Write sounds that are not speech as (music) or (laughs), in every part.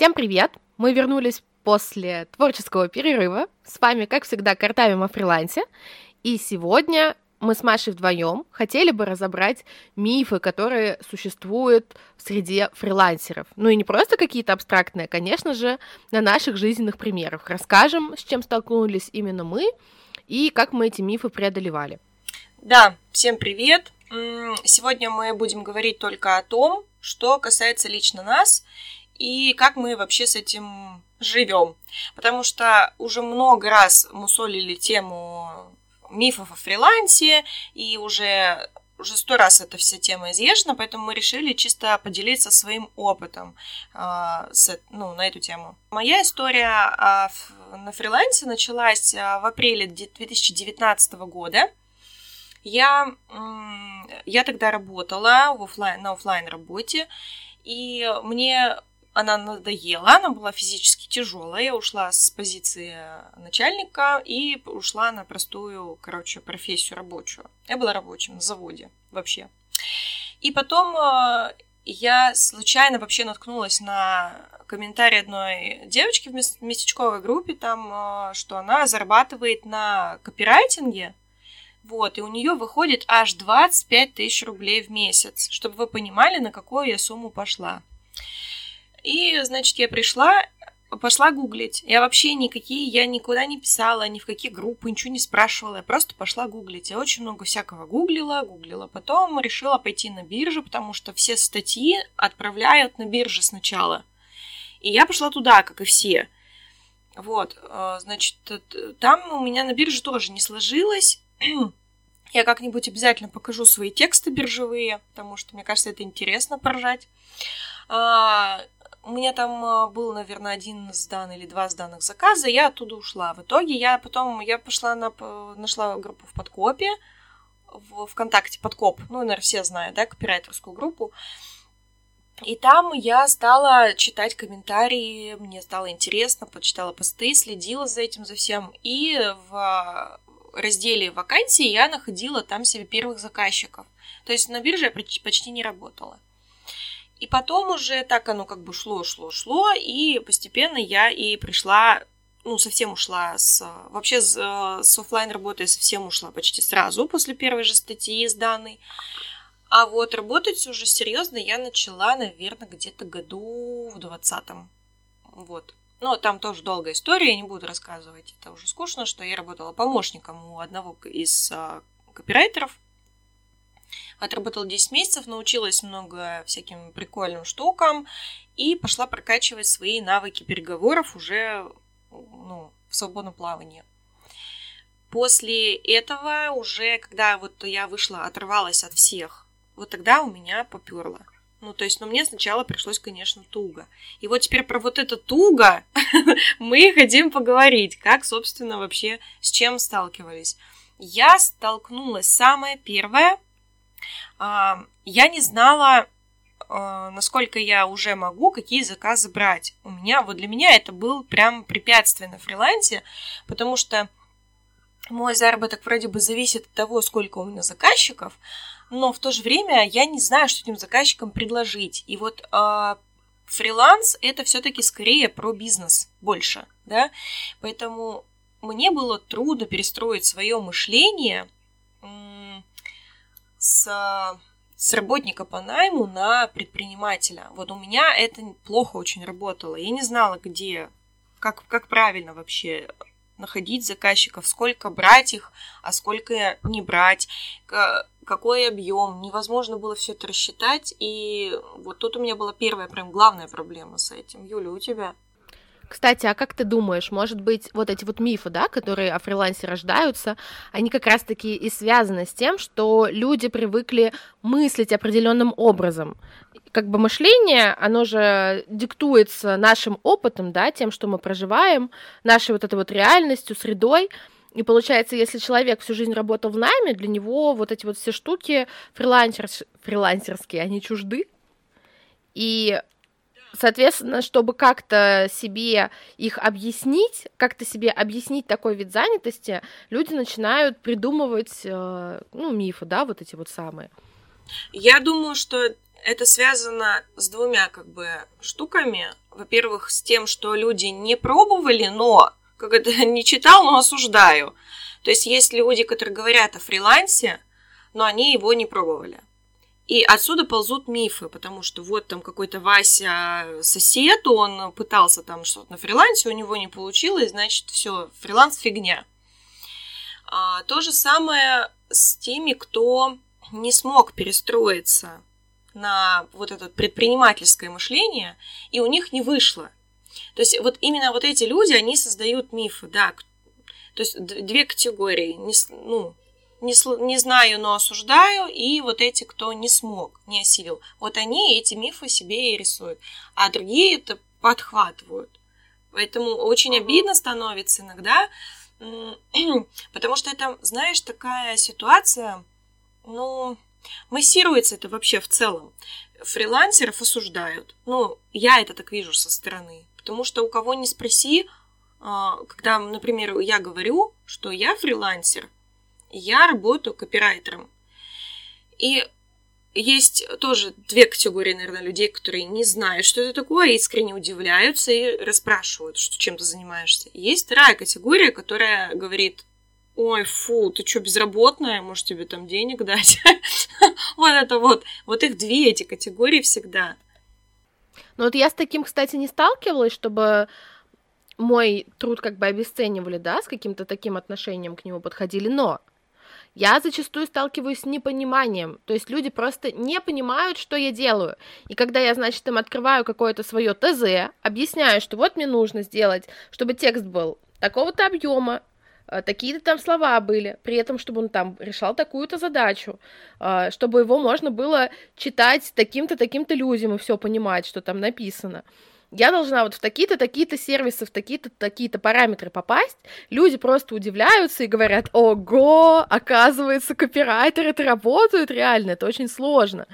Всем привет! Мы вернулись после творческого перерыва. С вами, как всегда, Картавим о фрилансе. И сегодня мы с Машей вдвоем хотели бы разобрать мифы, которые существуют в среде фрилансеров. Ну и не просто какие-то абстрактные, конечно же, на наших жизненных примерах. Расскажем, с чем столкнулись именно мы и как мы эти мифы преодолевали. Да, всем привет! Сегодня мы будем говорить только о том, что касается лично нас и как мы вообще с этим живем. Потому что уже много раз мусолили тему мифов о фрилансе, и уже уже сто раз эта вся тема изъезжена, поэтому мы решили чисто поделиться своим опытом э, с, ну, на эту тему. Моя история э, на фрилансе началась э, в апреле 2019 года. Я, э, я тогда работала в офлайн, на офлайн работе, и мне она надоела, она была физически тяжелая. Я ушла с позиции начальника и ушла на простую, короче, профессию рабочую. Я была рабочим на заводе вообще. И потом э, я случайно вообще наткнулась на комментарий одной девочки в местечковой группе, там, э, что она зарабатывает на копирайтинге, вот, и у нее выходит аж 25 тысяч рублей в месяц, чтобы вы понимали, на какую я сумму пошла. И, значит, я пришла, пошла гуглить. Я вообще никакие, я никуда не писала, ни в какие группы, ничего не спрашивала. Я просто пошла гуглить. Я очень много всякого гуглила, гуглила. Потом решила пойти на биржу, потому что все статьи отправляют на бирже сначала. И я пошла туда, как и все. Вот, э, значит, там у меня на бирже тоже не сложилось. (clears throat) Я как-нибудь обязательно покажу свои тексты биржевые, потому что, мне кажется, это интересно поржать. А, у меня там а, был, наверное, один сдан или два сданных заказа, я оттуда ушла. В итоге я потом, я пошла на, нашла группу в Подкопе, в ВКонтакте Подкоп, ну, наверное, все знают, да, копирайтерскую группу. И там я стала читать комментарии, мне стало интересно, почитала посты, следила за этим, за всем. И в разделе вакансии я находила там себе первых заказчиков. То есть на бирже я почти не работала. И потом уже так оно как бы шло, шло, шло, и постепенно я и пришла, ну, совсем ушла с... Вообще с, с офлайн работы совсем ушла почти сразу после первой же статьи изданной. А вот работать уже серьезно я начала, наверное, где-то году в двадцатом. Вот. Но там тоже долгая история, я не буду рассказывать, это уже скучно, что я работала помощником у одного из а, копирайтеров, Отработала 10 месяцев, научилась много всяким прикольным штукам и пошла прокачивать свои навыки переговоров уже ну, в свободном плавании. После этого уже, когда вот я вышла, оторвалась от всех, вот тогда у меня поперло. Ну, то есть, ну, мне сначала пришлось, конечно, туго. И вот теперь про вот это туго (laughs) мы хотим поговорить, как, собственно, вообще с чем сталкивались. Я столкнулась самое первое я не знала, а, насколько я уже могу, какие заказы брать. У меня, вот для меня это был прям препятствие на фрилансе, потому что мой заработок вроде бы зависит от того, сколько у меня заказчиков, но в то же время я не знаю, что этим заказчикам предложить. И вот э, фриланс это все-таки скорее про бизнес больше, да, поэтому мне было трудно перестроить свое мышление с, с работника по найму на предпринимателя. Вот у меня это плохо очень работало. Я не знала, где, как, как правильно вообще находить заказчиков, сколько брать их, а сколько не брать, какой объем. Невозможно было все это рассчитать. И вот тут у меня была первая прям главная проблема с этим. Юля, у тебя? Кстати, а как ты думаешь, может быть, вот эти вот мифы, да, которые о фрилансе рождаются, они как раз-таки и связаны с тем, что люди привыкли мыслить определенным образом. Как бы мышление, оно же диктуется нашим опытом, да, тем, что мы проживаем, нашей вот этой вот реальностью, средой. И получается, если человек всю жизнь работал в найме, для него вот эти вот все штуки фрилансерс... фрилансерские, они чужды. И Соответственно, чтобы как-то себе их объяснить, как-то себе объяснить такой вид занятости, люди начинают придумывать, э, ну, мифы, да, вот эти вот самые. Я думаю, что это связано с двумя как бы штуками. Во-первых, с тем, что люди не пробовали, но как это (laughs) не читал, но осуждаю. То есть есть люди, которые говорят о фрилансе, но они его не пробовали. И отсюда ползут мифы, потому что вот там какой-то Вася сосед, он пытался там что-то на фрилансе, у него не получилось, значит, все, фриланс фигня. А, то же самое с теми, кто не смог перестроиться на вот это предпринимательское мышление, и у них не вышло. То есть вот именно вот эти люди, они создают мифы, да. То есть две категории, не, ну, не, не знаю, но осуждаю, и вот эти, кто не смог, не осилил. Вот они эти мифы себе и рисуют, а другие это подхватывают. Поэтому очень обидно становится иногда, (clears throat) потому что это, знаешь, такая ситуация, ну, Массируется это вообще в целом. Фрилансеров осуждают. Ну, я это так вижу со стороны. Потому что у кого не спроси, а, когда, например, я говорю, что я фрилансер, я работаю копирайтером. И есть тоже две категории, наверное, людей, которые не знают, что это такое, искренне удивляются и расспрашивают, что чем ты занимаешься. есть вторая категория, которая говорит, ой, фу, ты что, безработная, может, тебе там денег дать? (laughs) вот это вот, вот их две эти категории всегда. Ну вот я с таким, кстати, не сталкивалась, чтобы мой труд как бы обесценивали, да, с каким-то таким отношением к нему подходили, но я зачастую сталкиваюсь с непониманием, то есть люди просто не понимают, что я делаю. И когда я, значит, им открываю какое-то свое ТЗ, объясняю, что вот мне нужно сделать, чтобы текст был такого-то объема, Э, такие-то там слова были, при этом, чтобы он там решал такую-то задачу, э, чтобы его можно было читать таким-то, таким-то людям и все понимать, что там написано. Я должна вот в такие-то, такие-то сервисы, в такие-то, такие-то параметры попасть. Люди просто удивляются и говорят, ого, оказывается, копирайтеры это работают реально, это очень сложно.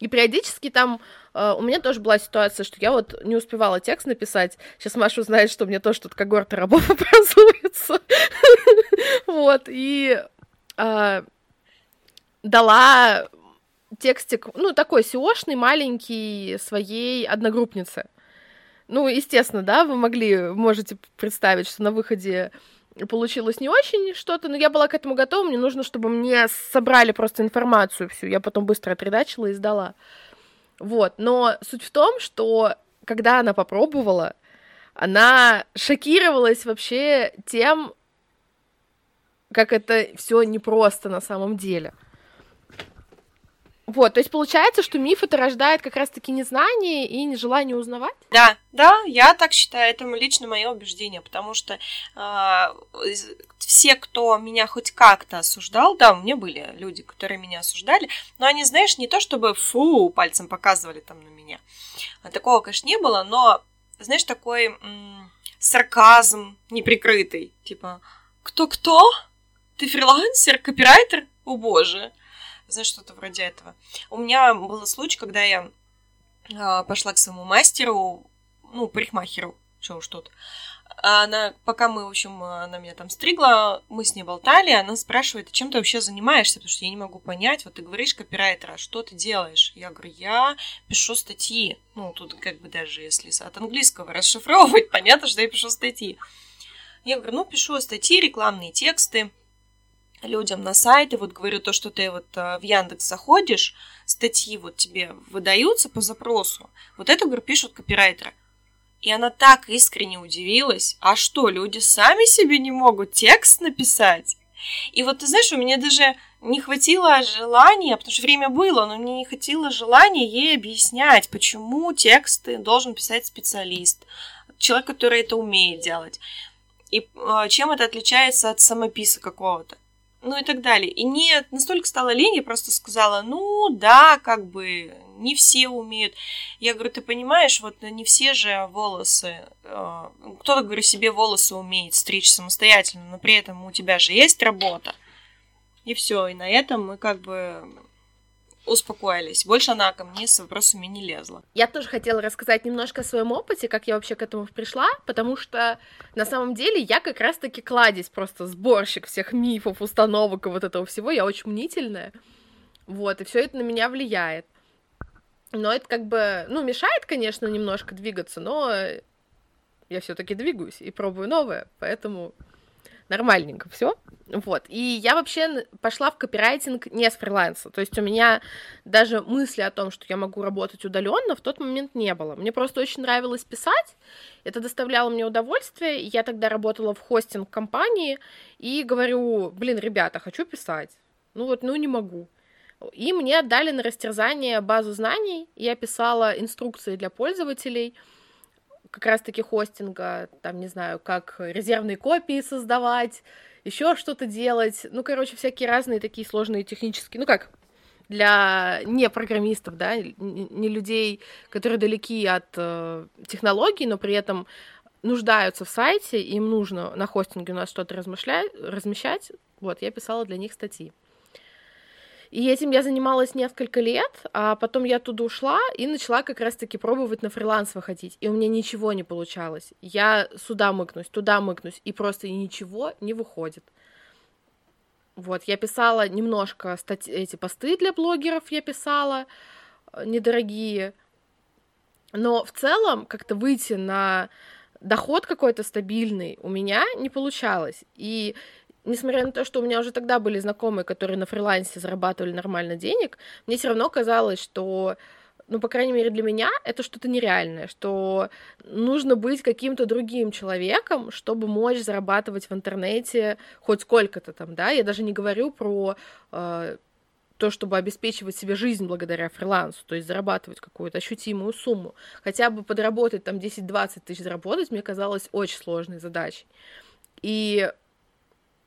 И периодически там Uh, у меня тоже была ситуация, что я вот не успевала текст написать. Сейчас Маша узнает, что у меня тоже тут когорта работ (laughs) образуется. вот, и uh, дала текстик, ну, такой сеошный, маленький, своей одногруппнице. Ну, естественно, да, вы могли, можете представить, что на выходе получилось не очень что-то, но я была к этому готова, мне нужно, чтобы мне собрали просто информацию всю, я потом быстро отредачила и сдала. Вот, но суть в том, что когда она попробовала, она шокировалась вообще тем, как это все непросто на самом деле. Вот, то есть получается, что миф это рождает как раз-таки незнание и нежелание узнавать? Да, да, я так считаю, это лично мое убеждение, потому что э, все, кто меня хоть как-то осуждал, да, у меня были люди, которые меня осуждали, но они, знаешь, не то чтобы фу, пальцем показывали там на меня, а такого, конечно, не было, но, знаешь, такой м- сарказм неприкрытый, типа, кто-кто? Ты фрилансер, копирайтер? О боже! Знаешь, что-то вроде этого. У меня был случай, когда я э, пошла к своему мастеру, ну, парикмахеру, что уж тут. Она, пока мы, в общем, она меня там стригла, мы с ней болтали, она спрашивает, чем ты вообще занимаешься, потому что я не могу понять, вот ты говоришь копирайтер, а что ты делаешь? Я говорю, я пишу статьи. Ну, тут как бы даже если от английского расшифровывать, (laughs) понятно, что я пишу статьи. Я говорю, ну, пишу статьи, рекламные тексты, людям на сайты, вот говорю то, что ты вот э, в Яндекс заходишь, статьи вот тебе выдаются по запросу, вот это, говорю, пишут копирайтеры. И она так искренне удивилась, а что, люди сами себе не могут текст написать? И вот ты знаешь, у меня даже не хватило желания, потому что время было, но мне не хватило желания ей объяснять, почему тексты должен писать специалист, человек, который это умеет делать. И э, чем это отличается от самописа какого-то ну и так далее. И не настолько стало лень, я просто сказала, ну да, как бы не все умеют. Я говорю, ты понимаешь, вот не все же волосы, э, кто-то, говорю, себе волосы умеет стричь самостоятельно, но при этом у тебя же есть работа. И все, и на этом мы как бы успокоились. Больше она ко мне с вопросами не лезла. Я тоже хотела рассказать немножко о своем опыте, как я вообще к этому пришла, потому что на самом деле я как раз-таки кладезь, просто сборщик всех мифов, установок и вот этого всего. Я очень мнительная. Вот, и все это на меня влияет. Но это как бы, ну, мешает, конечно, немножко двигаться, но я все-таки двигаюсь и пробую новое, поэтому нормальненько все. Вот. И я вообще пошла в копирайтинг не с фриланса. То есть у меня даже мысли о том, что я могу работать удаленно, в тот момент не было. Мне просто очень нравилось писать. Это доставляло мне удовольствие. Я тогда работала в хостинг компании и говорю, блин, ребята, хочу писать. Ну вот, ну не могу. И мне отдали на растерзание базу знаний. Я писала инструкции для пользователей как раз-таки хостинга, там, не знаю, как резервные копии создавать, еще что-то делать. Ну, короче, всякие разные такие сложные технические, ну как, для не программистов, да, не людей, которые далеки от э, технологий, но при этом нуждаются в сайте, им нужно на хостинге у нас что-то размещать. Вот, я писала для них статьи. И этим я занималась несколько лет, а потом я оттуда ушла и начала как раз-таки пробовать на фриланс выходить. И у меня ничего не получалось. Я сюда мыкнусь, туда мыкнусь, и просто ничего не выходит. Вот, я писала немножко стать... эти посты для блогеров, я писала, э, недорогие. Но в целом как-то выйти на доход какой-то стабильный у меня не получалось. И несмотря на то, что у меня уже тогда были знакомые, которые на фрилансе зарабатывали нормально денег, мне все равно казалось, что ну, по крайней мере, для меня это что-то нереальное, что нужно быть каким-то другим человеком, чтобы мочь зарабатывать в интернете хоть сколько-то там, да, я даже не говорю про э, то, чтобы обеспечивать себе жизнь благодаря фрилансу, то есть зарабатывать какую-то ощутимую сумму, хотя бы подработать там 10-20 тысяч заработать, мне казалось очень сложной задачей. И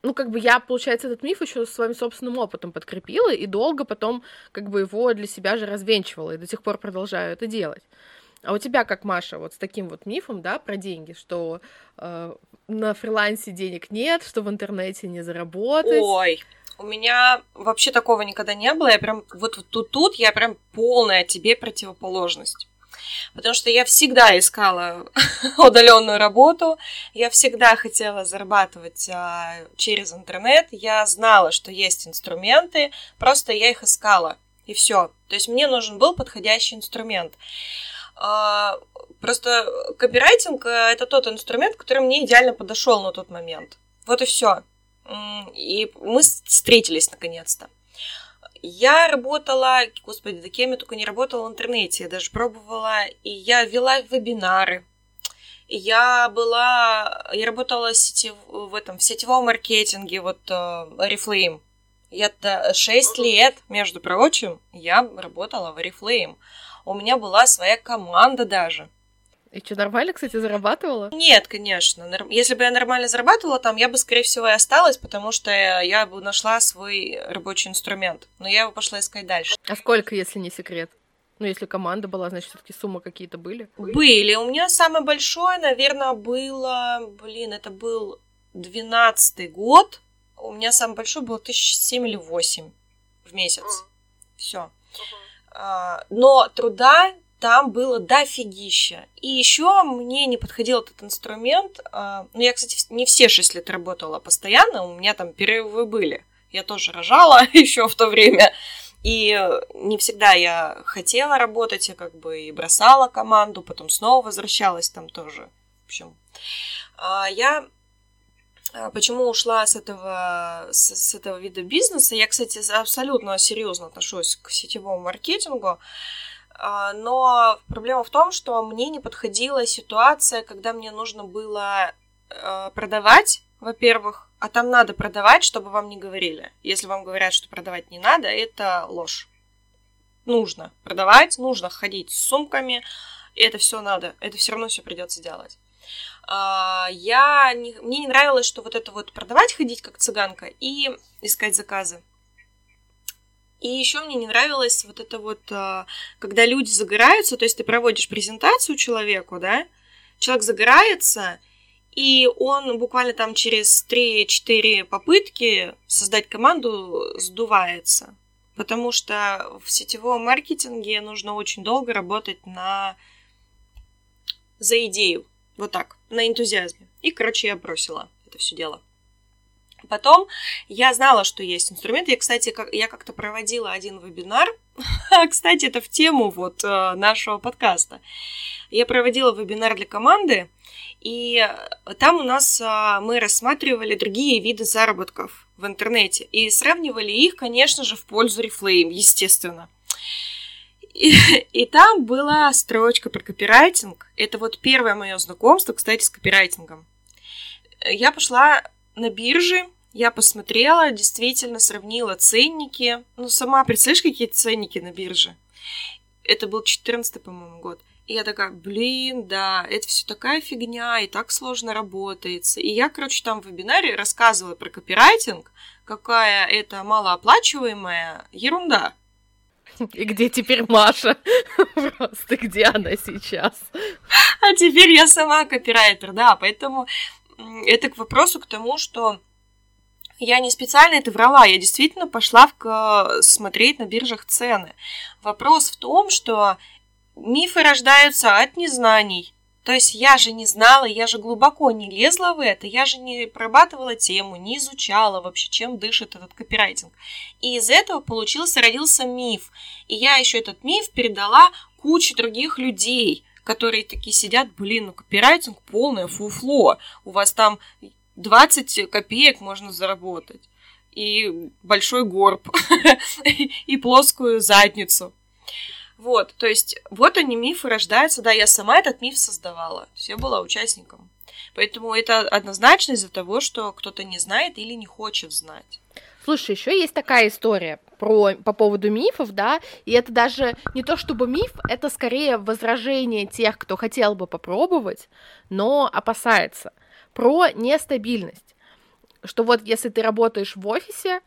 ну, как бы я, получается, этот миф еще своим собственным опытом подкрепила и долго потом, как бы, его для себя же развенчивала, и до сих пор продолжаю это делать. А у тебя, как Маша, вот с таким вот мифом, да, про деньги, что э, на фрилансе денег нет, что в интернете не заработать. Ой, у меня вообще такого никогда не было. Я прям вот тут тут я прям полная тебе противоположность потому что я всегда искала (laughs) удаленную работу, я всегда хотела зарабатывать а, через интернет, я знала, что есть инструменты, просто я их искала, и все. То есть мне нужен был подходящий инструмент. А, просто копирайтинг э, это тот инструмент, который мне идеально подошел на тот момент. Вот и все. И мы встретились наконец-то. Я работала, господи, да кем я только не работала в интернете, я даже пробовала, и я вела вебинары, я была, я работала сетев, в этом, в сетевом маркетинге, вот Oriflame. Я 6 лет, между прочим, я работала в Oriflame. У меня была своя команда даже. И что, нормально, кстати, зарабатывала? Нет, конечно. Если бы я нормально зарабатывала там, я бы, скорее всего, и осталась, потому что я бы нашла свой рабочий инструмент. Но я его пошла искать дальше. А сколько, если не секрет? Ну, если команда была, значит, все-таки суммы какие-то были? Были. У меня самое большое, наверное, было... Блин, это был двенадцатый год. У меня самое большое было тысяч семь или восемь в месяц. Все. А, но труда там было дофигища. И еще мне не подходил этот инструмент. А, ну, я, кстати, не все 6 лет работала постоянно, у меня там перерывы были. Я тоже рожала (laughs) еще в то время. И не всегда я хотела работать, я как бы и бросала команду, потом снова возвращалась там тоже. В общем, а, я а, Почему ушла с этого, с, с этого вида бизнеса? Я, кстати, абсолютно серьезно отношусь к сетевому маркетингу. А, но проблема в том, что мне не подходила ситуация, когда мне нужно было а, продавать, во-первых, а там надо продавать, чтобы вам не говорили. Если вам говорят, что продавать не надо, это ложь. Нужно продавать, нужно ходить с сумками, и это все надо, это все равно все придется делать. А, я не, мне не нравилось, что вот это вот продавать, ходить как цыганка и искать заказы. И еще мне не нравилось вот это вот, а, когда люди загораются, то есть ты проводишь презентацию человеку, да, человек загорается, и он буквально там через 3-4 попытки создать команду сдувается. Потому что в сетевом маркетинге нужно очень долго работать на за идею. Вот так, на энтузиазме. И, короче, я бросила это все дело. Потом я знала, что есть инструмент. Я, кстати, как, я как-то проводила один вебинар. (laughs) кстати, это в тему вот э, нашего подкаста. Я проводила вебинар для команды, и там у нас а, мы рассматривали другие виды заработков в интернете и сравнивали их, конечно же, в пользу Reflame, естественно. И, (laughs) и там была строчка про копирайтинг. Это вот первое мое знакомство, кстати, с копирайтингом. Я пошла на бирже, я посмотрела, действительно сравнила ценники. Ну, сама представляешь, какие ценники на бирже? Это был 14 по-моему, год. И я такая, блин, да, это все такая фигня, и так сложно работается. И я, короче, там в вебинаре рассказывала про копирайтинг, какая это малооплачиваемая ерунда. И где теперь Маша? (laughs) Просто где она сейчас? А теперь я сама копирайтер, да, поэтому это к вопросу к тому, что я не специально это врала, я действительно пошла в, смотреть на биржах цены. Вопрос в том, что мифы рождаются от незнаний. То есть я же не знала, я же глубоко не лезла в это, я же не прорабатывала тему, не изучала вообще, чем дышит этот копирайтинг. И из этого получился, родился миф. И я еще этот миф передала куче других людей, которые такие сидят, блин, ну копирайтинг полное фуфло, у вас там 20 копеек можно заработать, и большой горб, (laughs) и плоскую задницу. Вот, то есть, вот они мифы рождаются, да, я сама этот миф создавала, я была участником. Поэтому это однозначно из-за того, что кто-то не знает или не хочет знать. Слушай, еще есть такая история про, по поводу мифов, да, и это даже не то чтобы миф, это скорее возражение тех, кто хотел бы попробовать, но опасается, про нестабильность, что вот если ты работаешь в офисе,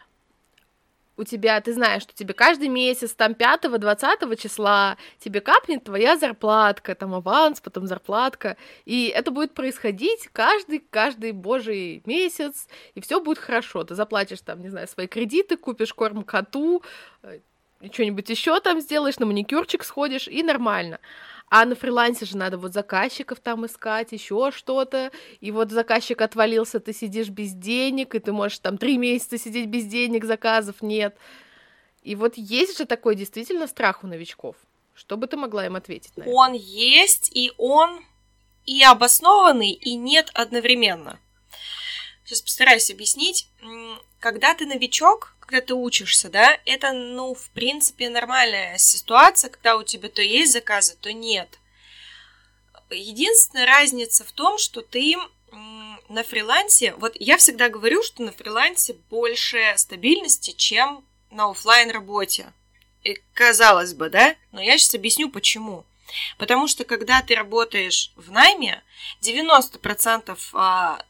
у тебя, ты знаешь, что тебе каждый месяц, там, 5-20 числа тебе капнет твоя зарплатка, там, аванс, потом зарплатка, и это будет происходить каждый, каждый божий месяц, и все будет хорошо, ты заплатишь, там, не знаю, свои кредиты, купишь корм коту, э, что-нибудь еще там сделаешь, на маникюрчик сходишь, и нормально. А на фрилансе же надо вот заказчиков там искать, еще что-то. И вот заказчик отвалился, ты сидишь без денег, и ты можешь там три месяца сидеть без денег, заказов нет. И вот есть же такой действительно страх у новичков. Что бы ты могла им ответить на это? Он есть, и он и обоснованный, и нет одновременно. Сейчас постараюсь объяснить. Когда ты новичок, когда ты учишься, да, это, ну, в принципе, нормальная ситуация, когда у тебя то есть заказы, то нет. Единственная разница в том, что ты на фрилансе, вот я всегда говорю, что на фрилансе больше стабильности, чем на офлайн работе. И казалось бы, да? Но я сейчас объясню почему. Потому что когда ты работаешь в найме, 90% а,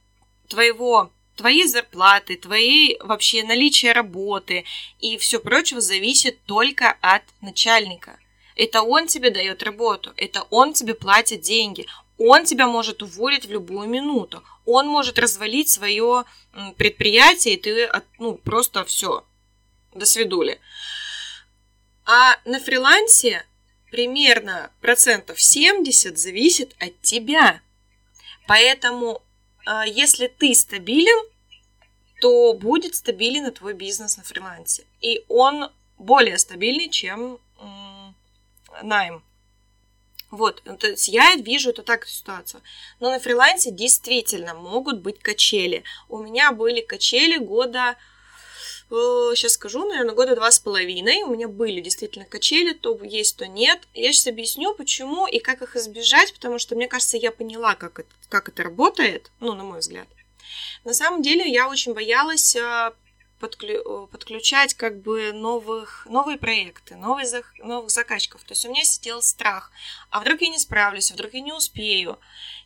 твоего твои зарплаты, твои вообще наличие работы и все прочее зависит только от начальника. Это он тебе дает работу, это он тебе платит деньги, он тебя может уволить в любую минуту, он может развалить свое предприятие, и ты ну, просто все, до свидули. А на фрилансе примерно процентов 70 зависит от тебя. Поэтому если ты стабилен, то будет стабилен и твой бизнес на фрилансе. И он более стабильный, чем найм. Вот, то есть я вижу это так ситуацию. Но на фрилансе действительно могут быть качели. У меня были качели года, сейчас скажу, наверное, года два с половиной. У меня были действительно качели, то есть, то нет. Я сейчас объясню, почему и как их избежать, потому что, мне кажется, я поняла, как это, как это работает, ну, на мой взгляд. На самом деле я очень боялась э, подключать как бы новых, новые проекты, новые, новых заказчиков. То есть у меня сидел страх, а вдруг я не справлюсь, а вдруг я не успею,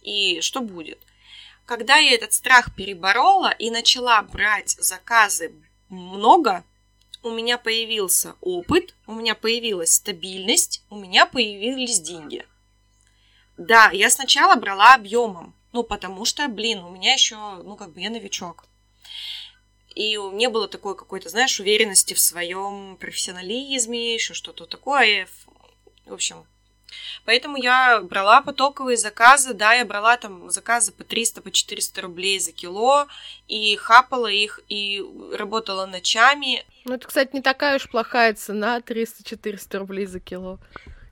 и что будет? Когда я этот страх переборола и начала брать заказы много, у меня появился опыт, у меня появилась стабильность, у меня появились деньги. Да, я сначала брала объемом, ну, потому что, блин, у меня еще, ну, как бы я новичок. И не было такой какой-то, знаешь, уверенности в своем профессионализме, еще что-то такое. В общем, Поэтому я брала потоковые заказы, да, я брала там заказы по 300, по 400 рублей за кило, и хапала их, и работала ночами. Ну, это, кстати, не такая уж плохая цена, 300-400 рублей за кило.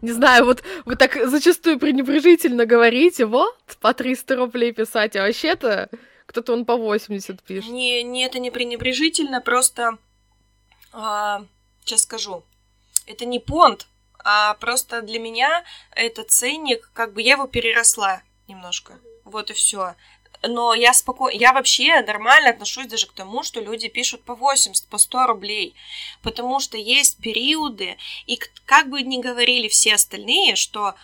Не знаю, вот вы так зачастую пренебрежительно говорите, вот, по 300 рублей писать, а вообще-то кто-то он по 80 пишет. Не, не, это не пренебрежительно, просто, а, сейчас скажу, это не понт, а просто для меня это ценник, как бы я его переросла немножко. Вот и все. Но я спокойно, я вообще нормально отношусь даже к тому, что люди пишут по 80, по 100 рублей, потому что есть периоды, и как бы ни говорили все остальные, что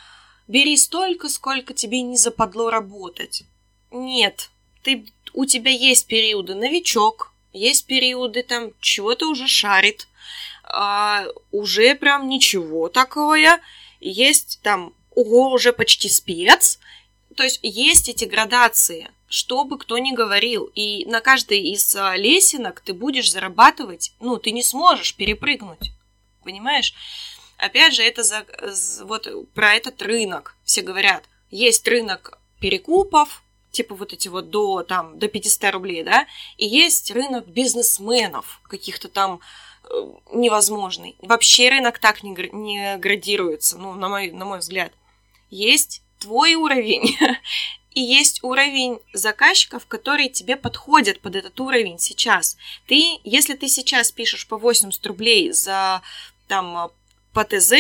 бери столько, сколько тебе не западло работать. Нет, ты, у тебя есть периоды новичок, есть периоды там чего-то уже шарит, а, уже прям ничего такое. Есть там, ого, уже почти спец. То есть есть эти градации, что бы кто ни говорил. И на каждой из а, лесенок ты будешь зарабатывать, ну, ты не сможешь перепрыгнуть. Понимаешь? Опять же, это за, вот про этот рынок. Все говорят, есть рынок перекупов, типа вот эти вот до, там, до 500 рублей, да, и есть рынок бизнесменов, каких-то там невозможный. Вообще рынок так не, не градируется, ну, на мой, на мой взгляд. Есть твой уровень, (laughs) и есть уровень заказчиков, которые тебе подходят под этот уровень сейчас. Ты, если ты сейчас пишешь по 80 рублей за там по ТЗ,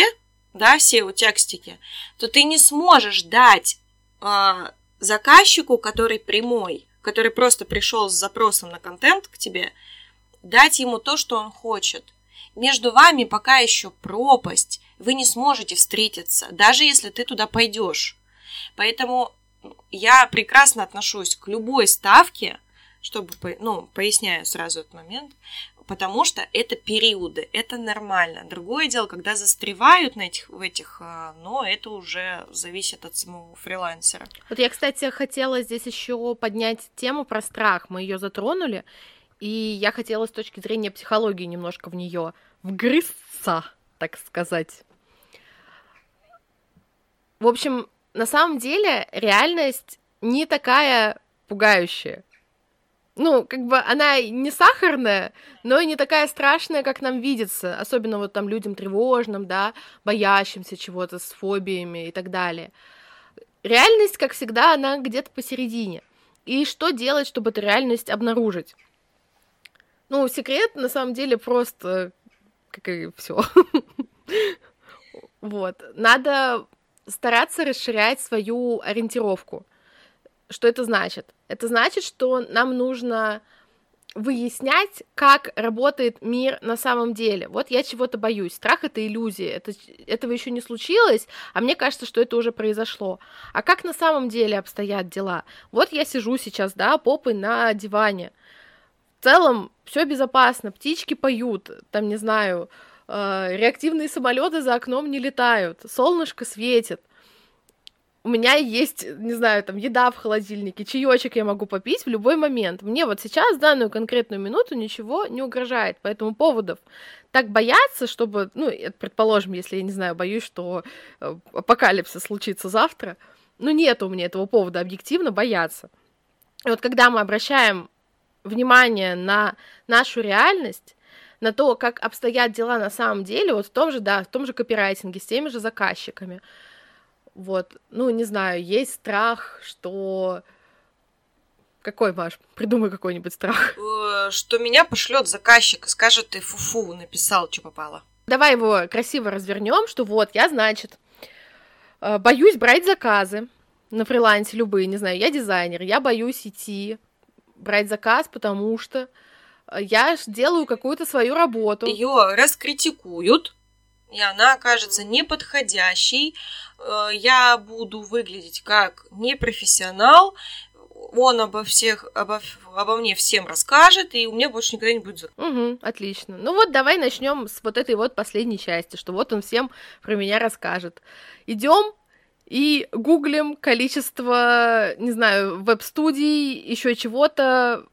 да, SEO-текстики, то ты не сможешь дать э, заказчику, который прямой, который просто пришел с запросом на контент к тебе, дать ему то, что он хочет. Между вами пока еще пропасть, вы не сможете встретиться, даже если ты туда пойдешь. Поэтому я прекрасно отношусь к любой ставке, чтобы, ну, поясняю сразу этот момент, потому что это периоды, это нормально. Другое дело, когда застревают на этих, в этих, а, но это уже зависит от самого фрилансера. Вот я, кстати, хотела здесь еще поднять тему про страх. Мы ее затронули, и я хотела с точки зрения психологии немножко в нее вгрызться, так сказать. В общем, на самом деле реальность не такая пугающая. Ну, как бы она не сахарная, но и не такая страшная, как нам видится, особенно вот там людям тревожным, да, боящимся чего-то с фобиями и так далее. Реальность, как всегда, она где-то посередине. И что делать, чтобы эту реальность обнаружить? Ну, секрет на самом деле просто как и все. Вот. Надо стараться расширять свою ориентировку. Что это значит? Это значит, что нам нужно выяснять, как работает мир на самом деле. Вот я чего-то боюсь. Страх это иллюзия. Это, этого еще не случилось, а мне кажется, что это уже произошло. А как на самом деле обстоят дела? Вот я сижу сейчас, да, попой на диване целом все безопасно, птички поют, там, не знаю, э, реактивные самолеты за окном не летают, солнышко светит. У меня есть, не знаю, там еда в холодильнике, чаечек я могу попить в любой момент. Мне вот сейчас, в данную конкретную минуту, ничего не угрожает. Поэтому поводов так бояться, чтобы, ну, предположим, если я не знаю, боюсь, что э, апокалипсис случится завтра, ну, нет у меня этого повода объективно бояться. И вот когда мы обращаем внимание на нашу реальность, на то, как обстоят дела на самом деле, вот в том же, да, в том же копирайтинге, с теми же заказчиками. Вот, ну, не знаю, есть страх, что... Какой, Маш? Придумай какой-нибудь страх. Э, что меня пошлет заказчик и скажет, ты фу-фу, написал, что попало. Давай его красиво развернем, что вот, я, значит, э, боюсь брать заказы на фрилансе любые, не знаю, я дизайнер, я боюсь идти брать заказ, потому что э, я делаю какую-то свою работу. Ее раскритикуют, и она окажется неподходящей. Э, я буду выглядеть как непрофессионал. Он обо всех, обо, обо мне всем расскажет, и у меня больше никогда не будет заказа. Угу, отлично. Ну вот давай начнем с вот этой вот последней части, что вот он всем про меня расскажет. Идем и гуглим количество, не знаю, веб-студий, еще чего-то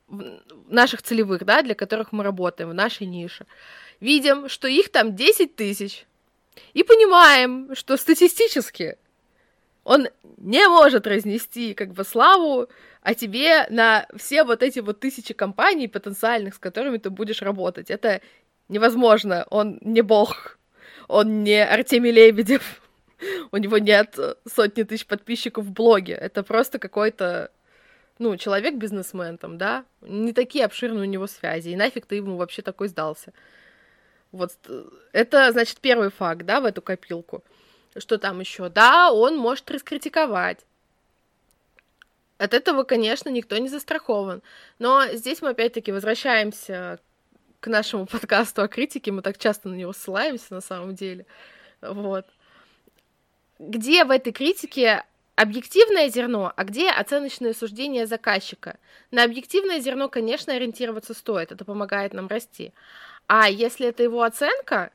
наших целевых, да, для которых мы работаем, в нашей нише. Видим, что их там 10 тысяч. И понимаем, что статистически он не может разнести как бы славу о тебе на все вот эти вот тысячи компаний потенциальных, с которыми ты будешь работать. Это невозможно. Он не бог. Он не Артемий Лебедев. У него нет сотни тысяч подписчиков в блоге. Это просто какой-то ну, человек-бизнесмен там, да, не такие обширные у него связи, и нафиг ты ему вообще такой сдался. Вот это, значит, первый факт, да, в эту копилку. Что там еще? Да, он может раскритиковать. От этого, конечно, никто не застрахован. Но здесь мы опять-таки возвращаемся к нашему (laughs) подкасту о критике. Мы так часто на него ссылаемся на самом деле. Вот. Где в этой критике объективное зерно, а где оценочное суждение заказчика? На объективное зерно, конечно, ориентироваться стоит, это помогает нам расти. А если это его оценка,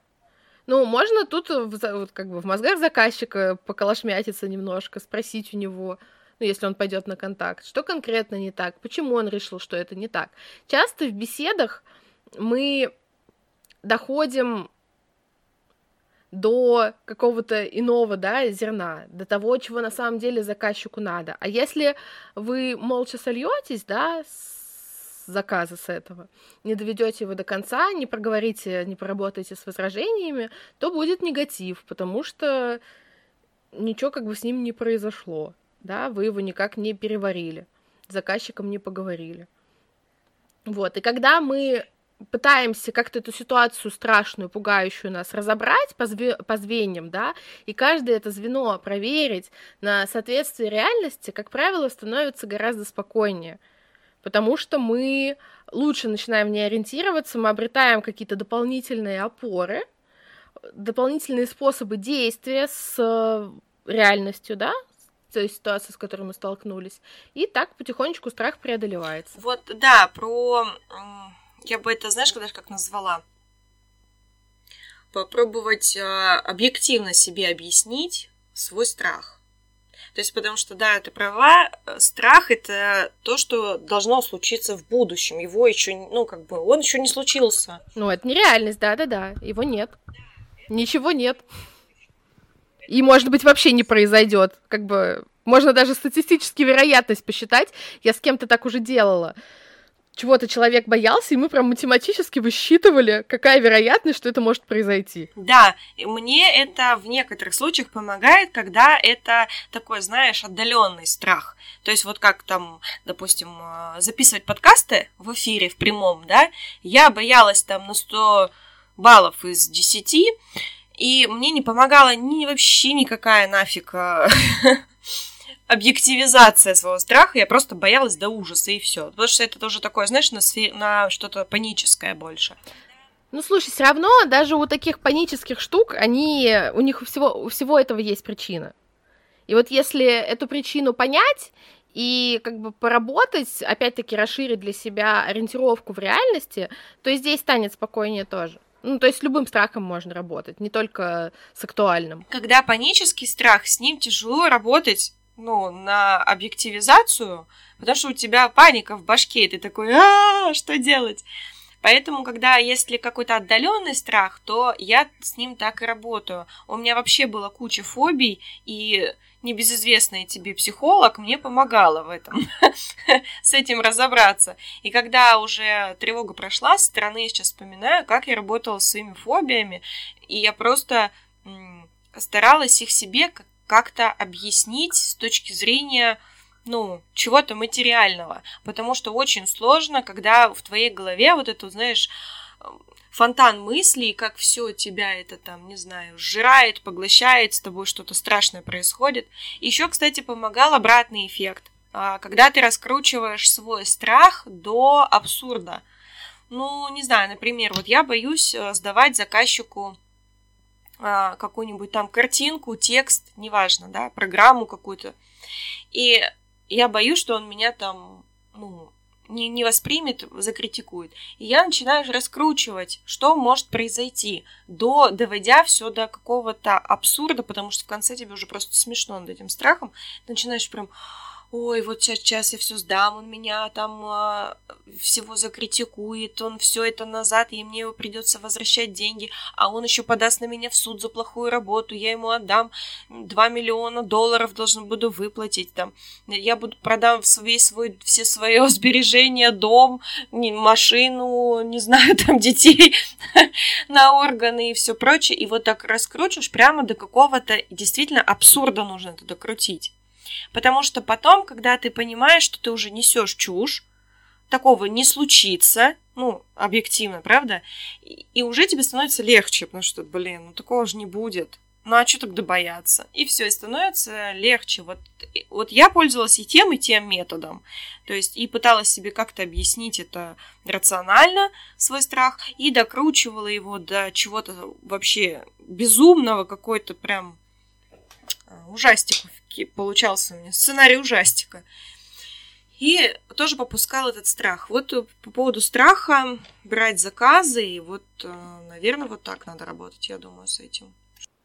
ну, можно тут вот, как бы в мозгах заказчика поколошмятиться немножко, спросить у него, ну, если он пойдет на контакт, что конкретно не так, почему он решил, что это не так. Часто в беседах мы доходим до какого-то иного, да, зерна, до того, чего на самом деле заказчику надо. А если вы молча сольетесь, да, с заказа с этого, не доведете его до конца, не проговорите, не поработаете с возражениями, то будет негатив, потому что ничего как бы с ним не произошло, да, вы его никак не переварили, с заказчиком не поговорили. Вот, и когда мы пытаемся как-то эту ситуацию страшную, пугающую нас разобрать по, зве- по звеньям, да, и каждое это звено проверить на соответствие реальности, как правило, становится гораздо спокойнее потому что мы лучше начинаем в ней ориентироваться, мы обретаем какие-то дополнительные опоры, дополнительные способы действия с э, реальностью, да, с той ситуации, с которой мы столкнулись. И так потихонечку страх преодолевается. Вот, да, про... Я бы это, знаешь, когда как назвала? Попробовать э, объективно себе объяснить свой страх. То есть, потому что, да, ты права, э, страх это то, что должно случиться в будущем. Его еще, ну, как бы, он еще не случился. Ну, это нереальность, да-да-да, его нет. Ничего нет. И, может быть, вообще не произойдет. Как бы, можно даже статистически вероятность посчитать. Я с кем-то так уже делала чего-то человек боялся, и мы прям математически высчитывали, какая вероятность, что это может произойти. Да, мне это в некоторых случаях помогает, когда это такой, знаешь, отдаленный страх. То есть вот как там, допустим, э, записывать подкасты в эфире, в прямом, да, я боялась там на 100 баллов из 10, и мне не помогала ни вообще никакая нафиг э, (laughs) объективизация своего страха, я просто боялась до ужаса, и все. Потому что это тоже такое, знаешь, на, сфер... на что-то паническое больше. Ну, слушай, все равно даже у таких панических штук, они, у них у всего, у всего этого есть причина. И вот если эту причину понять и как бы поработать, опять-таки расширить для себя ориентировку в реальности, то и здесь станет спокойнее тоже. Ну, то есть с любым страхом можно работать, не только с актуальным. Когда панический страх, с ним тяжело работать ну, на объективизацию, потому что у тебя паника в башке, и ты такой, а, что делать? Поэтому, когда если какой-то отдаленный страх, то я с ним так и работаю. У меня вообще была куча фобий, и небезызвестный тебе психолог мне помогала в этом, (laughs) с этим разобраться. И когда уже тревога прошла, с стороны сейчас вспоминаю, как я работала с своими фобиями, и я просто старалась их себе как-то объяснить с точки зрения ну, чего-то материального, потому что очень сложно, когда в твоей голове вот это, знаешь, фонтан мыслей, как все тебя это там, не знаю, сжирает, поглощает, с тобой что-то страшное происходит. Еще, кстати, помогал обратный эффект, а, когда ты раскручиваешь свой страх до абсурда. Ну, не знаю, например, вот я боюсь э, сдавать заказчику какую-нибудь там картинку, текст, неважно, да, программу какую-то. И я боюсь, что он меня там, ну, не, не воспримет, закритикует. И я начинаю раскручивать, что может произойти, до, доводя все до какого-то абсурда, потому что в конце тебе уже просто смешно над этим страхом. Ты начинаешь прям, ой, вот сейчас я все сдам, он меня там э, всего закритикует, он все это назад, и мне его придется возвращать деньги, а он еще подаст на меня в суд за плохую работу, я ему отдам 2 миллиона долларов, должен буду выплатить там, я буду продам весь свой, все свои (laughs) сбережения, дом, машину, не знаю, там детей (laughs) на органы и все прочее, и вот так раскручиваешь прямо до какого-то действительно абсурда нужно это докрутить. Потому что потом, когда ты понимаешь, что ты уже несешь чушь, такого не случится, ну, объективно, правда? И, и уже тебе становится легче, потому что, блин, ну такого же не будет. Ну а что тогда бояться? И все, и становится легче. Вот, вот я пользовалась и тем, и тем методом. То есть и пыталась себе как-то объяснить это рационально, свой страх, и докручивала его до чего-то вообще безумного, какой-то прям ужастик получался у меня, сценарий ужастика. И тоже попускал этот страх. Вот э, по поводу страха брать заказы, и вот, э, наверное, вот так надо работать, я думаю, с этим.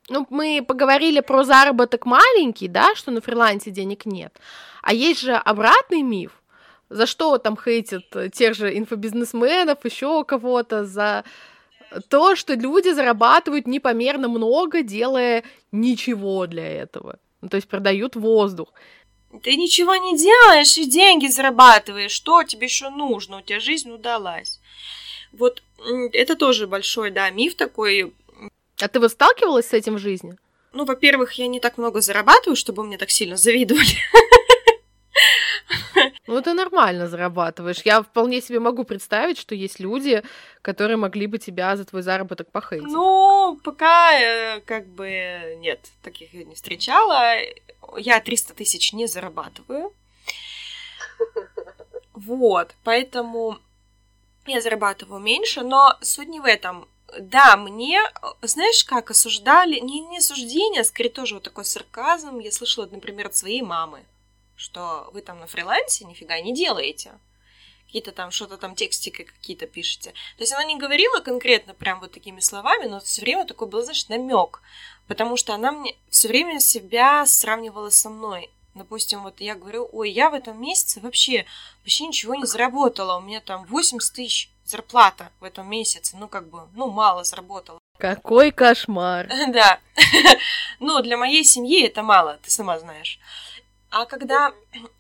Ну, мы поговорили про заработок маленький, да, что на фрилансе денег нет. А есть же обратный миф. За что там хейтят тех же инфобизнесменов, еще кого-то, за то, что люди зарабатывают непомерно много, делая ничего для этого. Ну, то есть продают воздух. Ты ничего не делаешь и деньги зарабатываешь. Что тебе еще нужно? У тебя жизнь удалась. Вот это тоже большой, да, миф такой. А ты вот сталкивалась с этим в жизни? Ну, во-первых, я не так много зарабатываю, чтобы мне так сильно завидовали. (laughs) Ну, ты нормально зарабатываешь. Я вполне себе могу представить, что есть люди, которые могли бы тебя за твой заработок похейтить. Ну, пока э, как бы нет, таких я не встречала. Я 300 тысяч не зарабатываю. Вот, поэтому я зарабатываю меньше, но суть не в этом. Да, мне, знаешь, как осуждали, не, не осуждение, а скорее тоже вот такой сарказм. Я слышала, например, от своей мамы что вы там на фрилансе нифига не делаете. Какие-то там, что-то там текстики какие-то пишете. То есть она не говорила конкретно прям вот такими словами, но все время такой был, знаешь, намек. Потому что она мне все время себя сравнивала со мной. Допустим, вот я говорю, ой, я в этом месяце вообще почти ничего не заработала. У меня там 80 тысяч зарплата в этом месяце. Ну, как бы, ну, мало заработала. Какой кошмар. (laughs) Да. (laughs) Ну, для моей семьи это мало, ты сама знаешь. А когда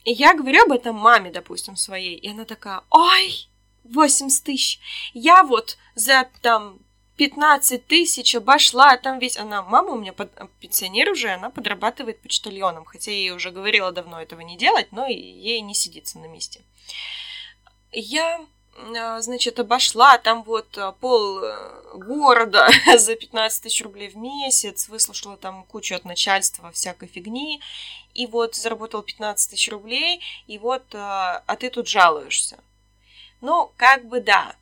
я говорю об этом маме, допустим, своей, и она такая, ой, 80 тысяч, я вот за там 15 тысяч обошла, там весь... Она, мама у меня под... пенсионер уже, она подрабатывает почтальоном, хотя я ей уже говорила давно этого не делать, но ей не сидится на месте. Я значит, обошла там вот а, пол э, города (laughs) за 15 тысяч рублей в месяц, выслушала там кучу от начальства всякой фигни, и вот заработал 15 тысяч рублей, и вот, а, а ты тут жалуешься. Ну, как бы да,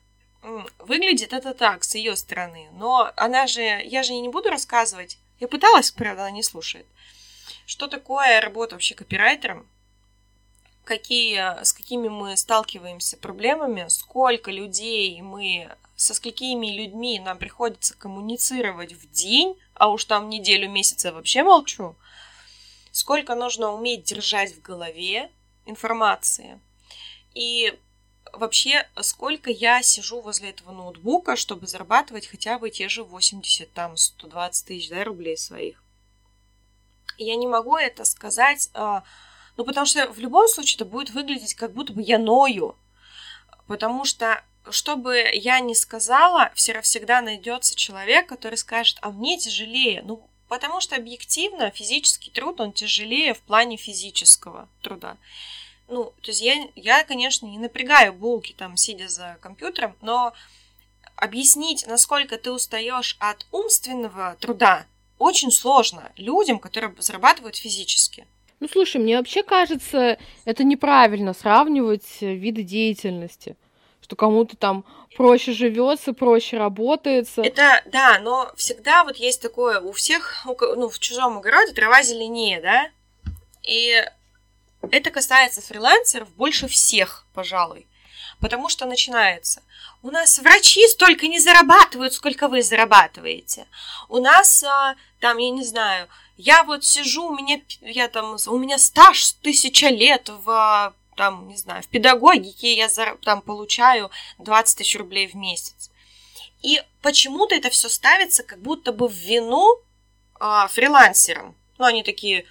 выглядит это так с ее стороны, но она же, я же не буду рассказывать, я пыталась, правда, она не слушает, что такое работа вообще копирайтером, какие, с какими мы сталкиваемся проблемами, сколько людей мы, со сколькими людьми нам приходится коммуницировать в день, а уж там неделю, месяц я вообще молчу, сколько нужно уметь держать в голове информации. И вообще, сколько я сижу возле этого ноутбука, чтобы зарабатывать хотя бы те же 80, там, 120 тысяч да, рублей своих. Я не могу это сказать а, ну, потому что в любом случае это будет выглядеть, как будто бы я ною. Потому что, что бы я ни сказала, все всегда найдется человек, который скажет, а мне тяжелее. Ну, потому что объективно физический труд, он тяжелее в плане физического труда. Ну, то есть я, я, конечно, не напрягаю булки там, сидя за компьютером, но объяснить, насколько ты устаешь от умственного труда, очень сложно людям, которые зарабатывают физически. Ну, слушай, мне вообще кажется, это неправильно сравнивать э, виды деятельности что кому-то там проще живется, проще работается. Это да, но всегда вот есть такое у всех, ну, в чужом огороде трава зеленее, да? И это касается фрилансеров больше всех, пожалуй. Потому что начинается. У нас врачи столько не зарабатывают, сколько вы зарабатываете. У нас, а, там, я не знаю, я вот сижу, у меня, я там, у меня стаж тысяча лет в, там, не знаю, в педагогике, я там получаю 20 тысяч рублей в месяц. И почему-то это все ставится как будто бы в вину а, фрилансерам. Ну, они такие,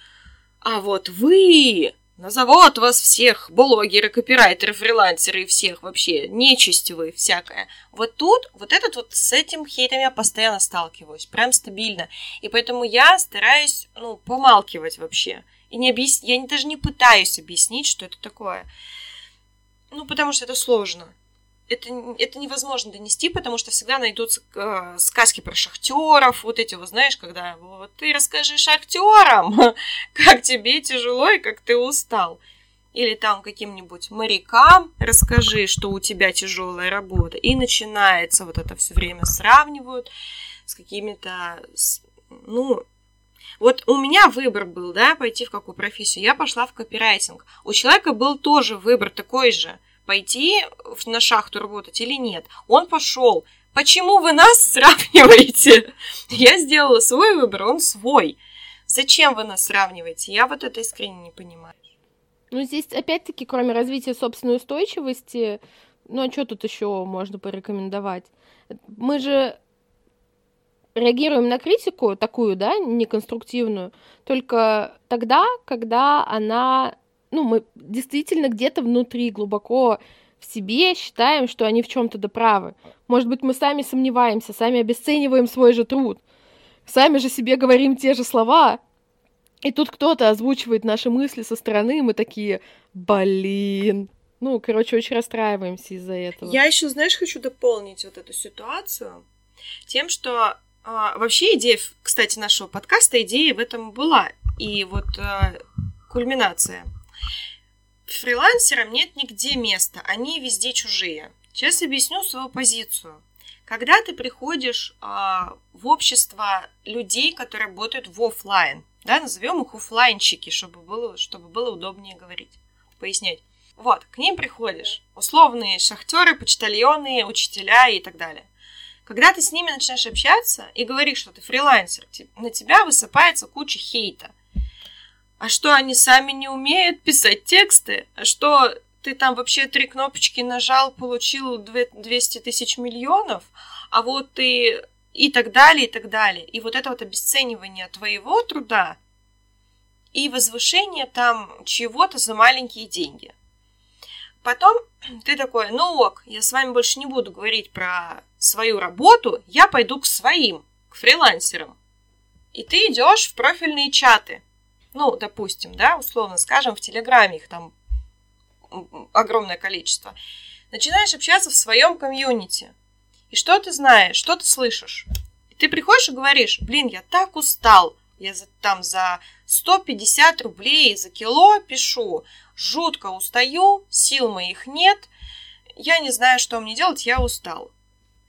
а вот вы назовут вас всех, блогеры, копирайтеры, фрилансеры и всех вообще, нечисть вы всякая. Вот тут, вот этот вот с этим хейтом я постоянно сталкиваюсь, прям стабильно. И поэтому я стараюсь, ну, помалкивать вообще. И не объяс... я даже не пытаюсь объяснить, что это такое. Ну, потому что это сложно это, это невозможно донести, потому что всегда найдутся э, сказки про шахтеров, вот эти вот, знаешь, когда вот ты расскажи шахтерам, (laughs) как тебе тяжело и как ты устал. Или там каким-нибудь морякам расскажи, что у тебя тяжелая работа. И начинается вот это все время сравнивают с какими-то, ну, вот у меня выбор был, да, пойти в какую профессию. Я пошла в копирайтинг. У человека был тоже выбор такой же – пойти на шахту работать или нет. Он пошел. Почему вы нас (laughs) сравниваете? Я сделала свой выбор, он свой. Зачем вы нас сравниваете? Я вот это искренне не понимаю. Ну, здесь, опять-таки, кроме развития собственной устойчивости, ну, а что тут еще можно порекомендовать? Мы же реагируем на критику такую, да, неконструктивную, только тогда, когда она ну, мы действительно где-то внутри глубоко в себе считаем, что они в чем-то доправы. Может быть, мы сами сомневаемся, сами обесцениваем свой же труд, сами же себе говорим те же слова, и тут кто-то озвучивает наши мысли со стороны, и мы такие, блин. Ну, короче, очень расстраиваемся из-за этого. Я еще, знаешь, хочу дополнить вот эту ситуацию тем, что а, вообще идея, кстати, нашего подкаста, идея в этом была. И вот а, кульминация – Фрилансерам нет нигде места, они везде чужие. Сейчас объясню свою позицию. Когда ты приходишь а, в общество людей, которые работают в офлайн, да, назовем их офлайнчики, чтобы было, чтобы было удобнее говорить, пояснять. Вот, к ним приходишь, условные шахтеры, почтальоны, учителя и так далее. Когда ты с ними начинаешь общаться и говоришь, что ты фрилансер, на тебя высыпается куча хейта – а что, они сами не умеют писать тексты? А что, ты там вообще три кнопочки нажал, получил 200 тысяч миллионов? А вот ты и так далее, и так далее. И вот это вот обесценивание твоего труда и возвышение там чего-то за маленькие деньги. Потом (clears throat) ты такой, ну ок, я с вами больше не буду говорить про свою работу, я пойду к своим, к фрилансерам. И ты идешь в профильные чаты – ну, допустим, да, условно скажем, в Телеграме их там огромное количество, начинаешь общаться в своем комьюнити. И что ты знаешь, что ты слышишь? И ты приходишь и говоришь, блин, я так устал, я за, там за 150 рублей за кило пишу, жутко устаю, сил моих нет, я не знаю, что мне делать, я устал.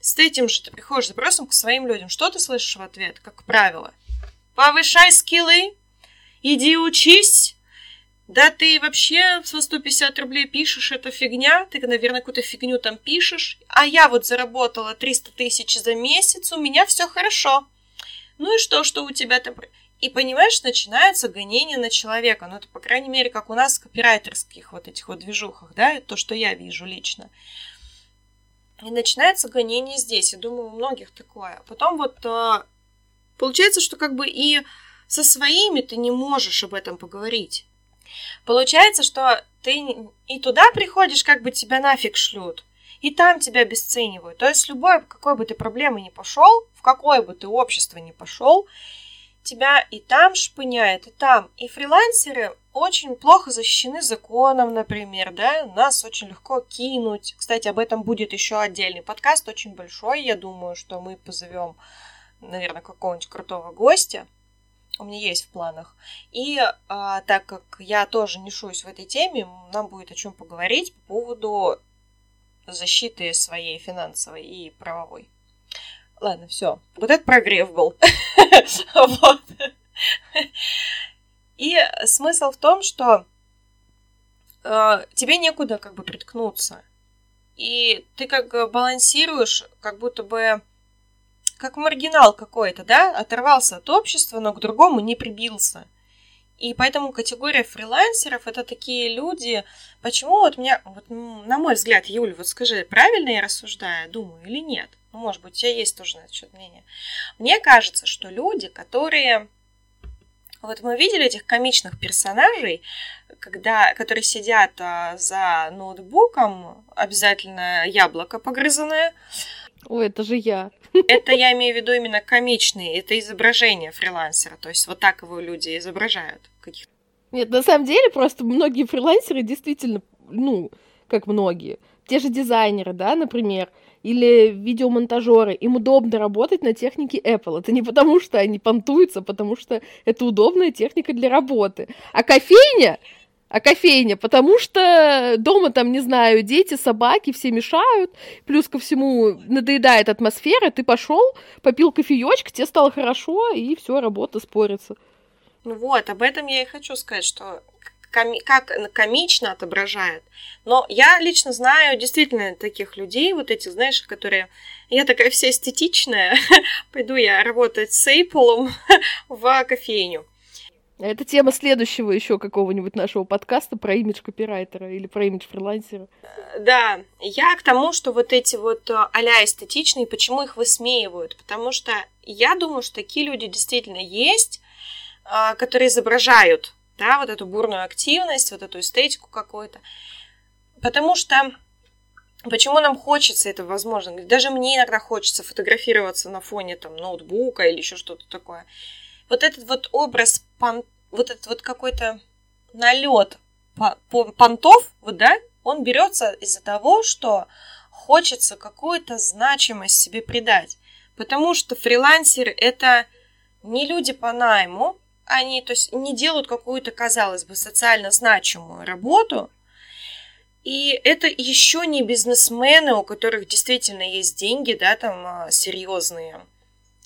С этим же ты приходишь запросом к своим людям. Что ты слышишь в ответ, как правило? Повышай скиллы, Иди учись. Да ты вообще со 150 рублей пишешь, это фигня. Ты, наверное, какую-то фигню там пишешь. А я вот заработала 300 тысяч за месяц, у меня все хорошо. Ну и что, что у тебя там... И, понимаешь, начинается гонение на человека. Ну, это, по крайней мере, как у нас в копирайтерских вот этих вот движухах, да, то, что я вижу лично. И начинается гонение здесь. Я думаю, у многих такое. Потом вот а, получается, что как бы и со своими ты не можешь об этом поговорить. Получается, что ты и туда приходишь, как бы тебя нафиг шлют, и там тебя обесценивают. То есть любой, какой бы ты проблемы ни пошел, в какое бы ты общество ни пошел, тебя и там шпыняет, и там. И фрилансеры очень плохо защищены законом, например, да, нас очень легко кинуть. Кстати, об этом будет еще отдельный подкаст, очень большой, я думаю, что мы позовем, наверное, какого-нибудь крутого гостя, у меня есть в планах. И а, так как я тоже нишуюсь в этой теме, нам будет о чем поговорить по поводу защиты своей финансовой и правовой. Ладно, все. Вот это прогрев был. (laughs) И смысл в том, что а, тебе некуда как бы приткнуться. И ты как балансируешь, как будто бы как маргинал какой-то, да, оторвался от общества, но к другому не прибился. И поэтому категория фрилансеров это такие люди. Почему вот меня, вот, на мой взгляд, Юль, вот скажи, правильно я рассуждаю, думаю или нет? Ну, может быть, у тебя есть тоже на этот счет мнение. Мне кажется, что люди, которые вот мы видели этих комичных персонажей, когда, которые сидят а, за ноутбуком, обязательно яблоко погрызанное. Ой, это же я. Это я имею в виду именно комичные, это изображение фрилансера, то есть вот так его люди изображают. Каких Нет, на самом деле просто многие фрилансеры действительно, ну, как многие, те же дизайнеры, да, например, или видеомонтажеры, им удобно работать на технике Apple. Это не потому, что они понтуются, а потому что это удобная техника для работы. А кофейня а кофейня, потому что дома там, не знаю, дети, собаки, все мешают, плюс ко всему надоедает атмосфера, ты пошел, попил кофеечка, тебе стало хорошо, и все, работа спорится. Ну вот, об этом я и хочу сказать, что коми- как комично отображает. Но я лично знаю действительно таких людей, вот этих, знаешь, которые... Я такая вся эстетичная, (laughs) пойду я работать с Эйплом (laughs) в кофейню. Это тема следующего еще какого-нибудь нашего подкаста про имидж копирайтера или про имидж фрилансера. Да, я к тому, что вот эти вот э, а эстетичные, почему их высмеивают? Потому что я думаю, что такие люди действительно есть, э, которые изображают да, вот эту бурную активность, вот эту эстетику какую-то. Потому что Почему нам хочется это возможно? Даже мне иногда хочется фотографироваться на фоне там ноутбука или еще что-то такое. Вот этот вот образ, пан, вот этот вот какой-то налет понтов, вот, да, он берется из-за того, что хочется какую-то значимость себе придать. Потому что фрилансеры это не люди по найму, они то есть, не делают какую-то, казалось бы, социально значимую работу, и это еще не бизнесмены, у которых действительно есть деньги, да, там а, серьезные.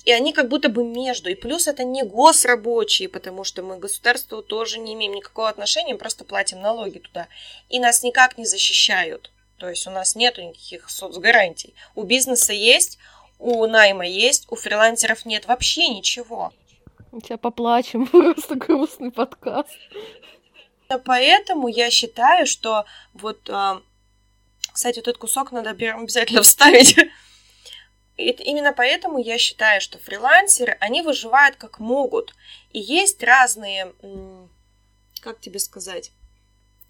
И они как будто бы между. И плюс это не госрабочие, потому что мы государству тоже не имеем никакого отношения, просто платим налоги туда. И нас никак не защищают. То есть у нас нет никаких соцгарантий. У бизнеса есть, у найма есть, у фрилансеров нет вообще ничего. Тебя поплачем, (laughs) просто грустный подкаст. Поэтому я считаю, что вот, а, кстати, вот этот кусок надо обязательно (laughs) вставить. И именно поэтому я считаю, что фрилансеры, они выживают как могут. И есть разные, как тебе сказать,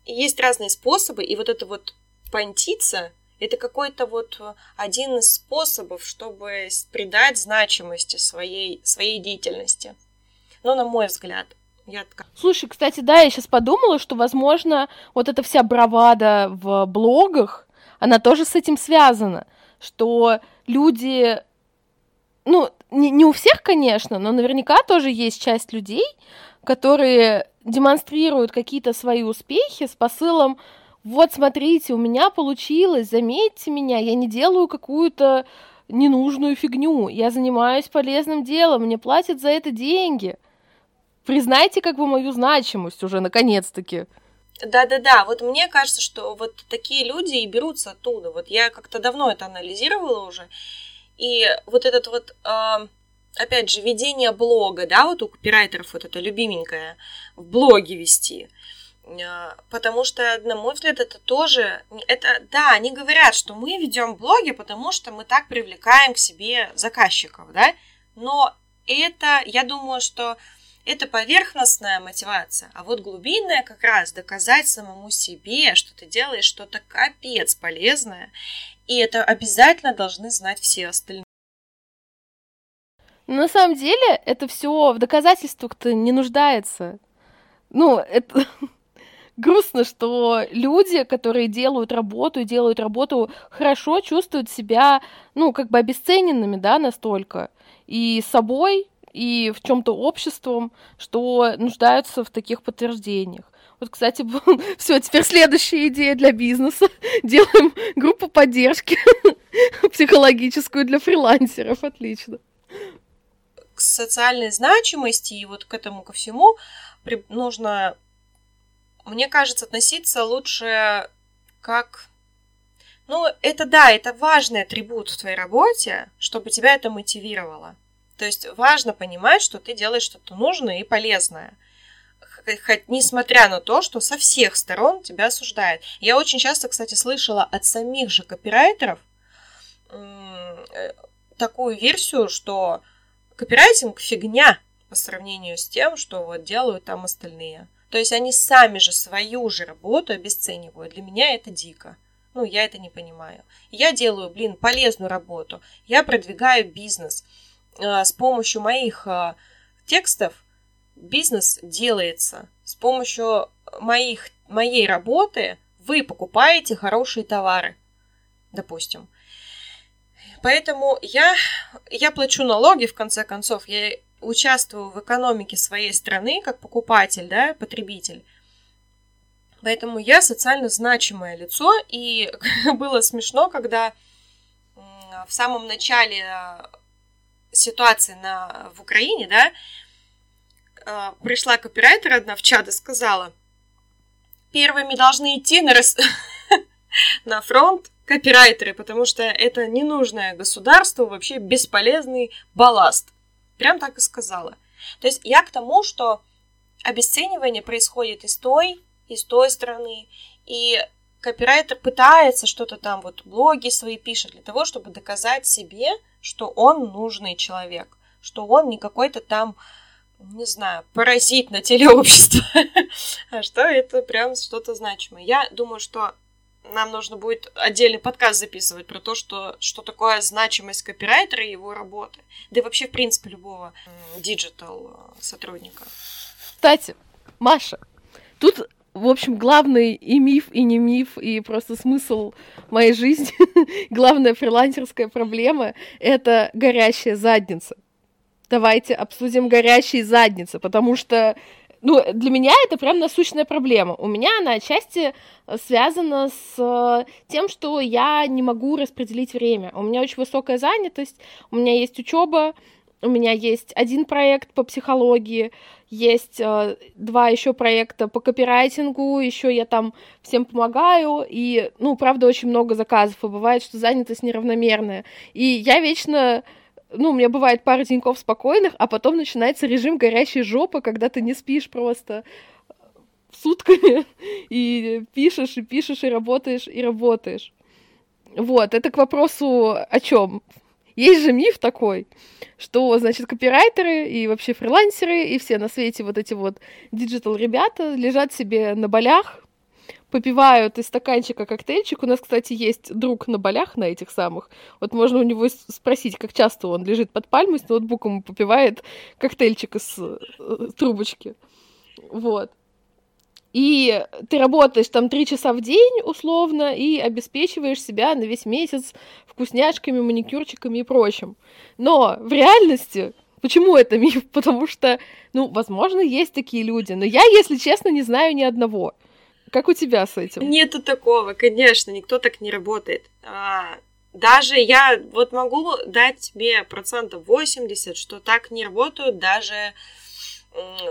есть разные способы, и вот это вот понтиться, это какой-то вот один из способов, чтобы придать значимости своей, своей деятельности ну, на мой взгляд. Я Слушай, кстати, да, я сейчас подумала, что, возможно, вот эта вся бравада в блогах, она тоже с этим связана, что люди, ну, не, не у всех, конечно, но наверняка тоже есть часть людей, которые демонстрируют какие-то свои успехи с посылом вот смотрите, у меня получилось, заметьте меня, я не делаю какую-то ненужную фигню, я занимаюсь полезным делом, мне платят за это деньги признайте как бы мою значимость уже, наконец-таки. Да-да-да, вот мне кажется, что вот такие люди и берутся оттуда. Вот я как-то давно это анализировала уже. И вот этот вот, э, опять же, ведение блога, да, вот у копирайтеров вот это любименькое, в блоге вести. Э, потому что, на мой взгляд, это тоже, это, да, они говорят, что мы ведем блоги, потому что мы так привлекаем к себе заказчиков, да, но это, я думаю, что это поверхностная мотивация, а вот глубинная как раз доказать самому себе, что ты делаешь что-то капец полезное, и это обязательно должны знать все остальные. на самом деле это все в доказательствах-то не нуждается. Ну, это (laughs) грустно, что люди, которые делают работу делают работу хорошо, чувствуют себя, ну, как бы обесцененными, да, настолько. И собой, и в чем-то обществом, что нуждаются в таких подтверждениях. Вот, кстати, (laughs) все, теперь следующая идея для бизнеса. (laughs) Делаем группу поддержки (laughs) психологическую для фрилансеров. Отлично. К социальной значимости и вот к этому ко всему нужно, мне кажется, относиться лучше как Ну, это да, это важный атрибут в твоей работе, чтобы тебя это мотивировало. То есть важно понимать, что ты делаешь что-то нужное и полезное. Хоть несмотря на то, что со всех сторон тебя осуждают. Я очень часто, кстати, слышала от самих же копирайтеров э, такую версию, что копирайтинг фигня по сравнению с тем, что вот делают там остальные. То есть они сами же свою же работу обесценивают. Для меня это дико. Ну, я это не понимаю. Я делаю, блин, полезную работу. Я продвигаю бизнес. А, с помощью моих а, текстов бизнес делается. С помощью моих, моей работы вы покупаете хорошие товары, допустим. Поэтому я, я плачу налоги, в конце концов, я участвую в экономике своей страны как покупатель, да, потребитель. Поэтому я социально значимое лицо, и (laughs) было смешно, когда в самом начале э, ситуации на, в Украине, да, э, пришла копирайтер одна в чат и сказала, первыми должны идти на, рас... (laughs) на фронт копирайтеры, потому что это ненужное государству, вообще бесполезный балласт. Прям так и сказала. То есть я к тому, что обесценивание происходит и с той, и с той стороны, и копирайтер пытается что-то там, вот блоги свои пишет для того, чтобы доказать себе, что он нужный человек, что он не какой-то там, не знаю, паразит на теле общества, (laughs) а что это прям что-то значимое. Я думаю, что нам нужно будет отдельный подкаст записывать про то, что, что такое значимость копирайтера и его работы. Да и вообще, в принципе, любого digital э, сотрудника. Кстати, Маша, тут, в общем, главный и миф, и не миф, и просто смысл моей жизни, (laughs) главная фрилансерская проблема — это горящая задница. Давайте обсудим горящие задницы, потому что ну, для меня это прям насущная проблема. У меня она отчасти связана с э, тем, что я не могу распределить время. У меня очень высокая занятость, у меня есть учеба, у меня есть один проект по психологии, есть э, два еще проекта по копирайтингу, еще я там всем помогаю, и, ну, правда, очень много заказов, и бывает, что занятость неравномерная. И я вечно ну, у меня бывает пара деньков спокойных, а потом начинается режим горящей жопы, когда ты не спишь просто сутками (laughs) и пишешь, и пишешь, и работаешь, и работаешь. Вот, это к вопросу о чем? Есть же миф такой, что, значит, копирайтеры и вообще фрилансеры и все на свете вот эти вот digital ребята лежат себе на Балях, попивают из стаканчика коктейльчик. У нас, кстати, есть друг на Балях на этих самых. Вот можно у него спросить, как часто он лежит под пальмой с ноутбуком и попивает коктейльчик из э, трубочки. Вот. И ты работаешь там три часа в день, условно, и обеспечиваешь себя на весь месяц вкусняшками, маникюрчиками и прочим. Но в реальности Почему это миф? (laughs) Потому что, ну, возможно, есть такие люди, но я, если честно, не знаю ни одного. Как у тебя с этим? Нету такого, конечно, никто так не работает. А, даже я вот могу дать тебе процентов 80, что так не работают даже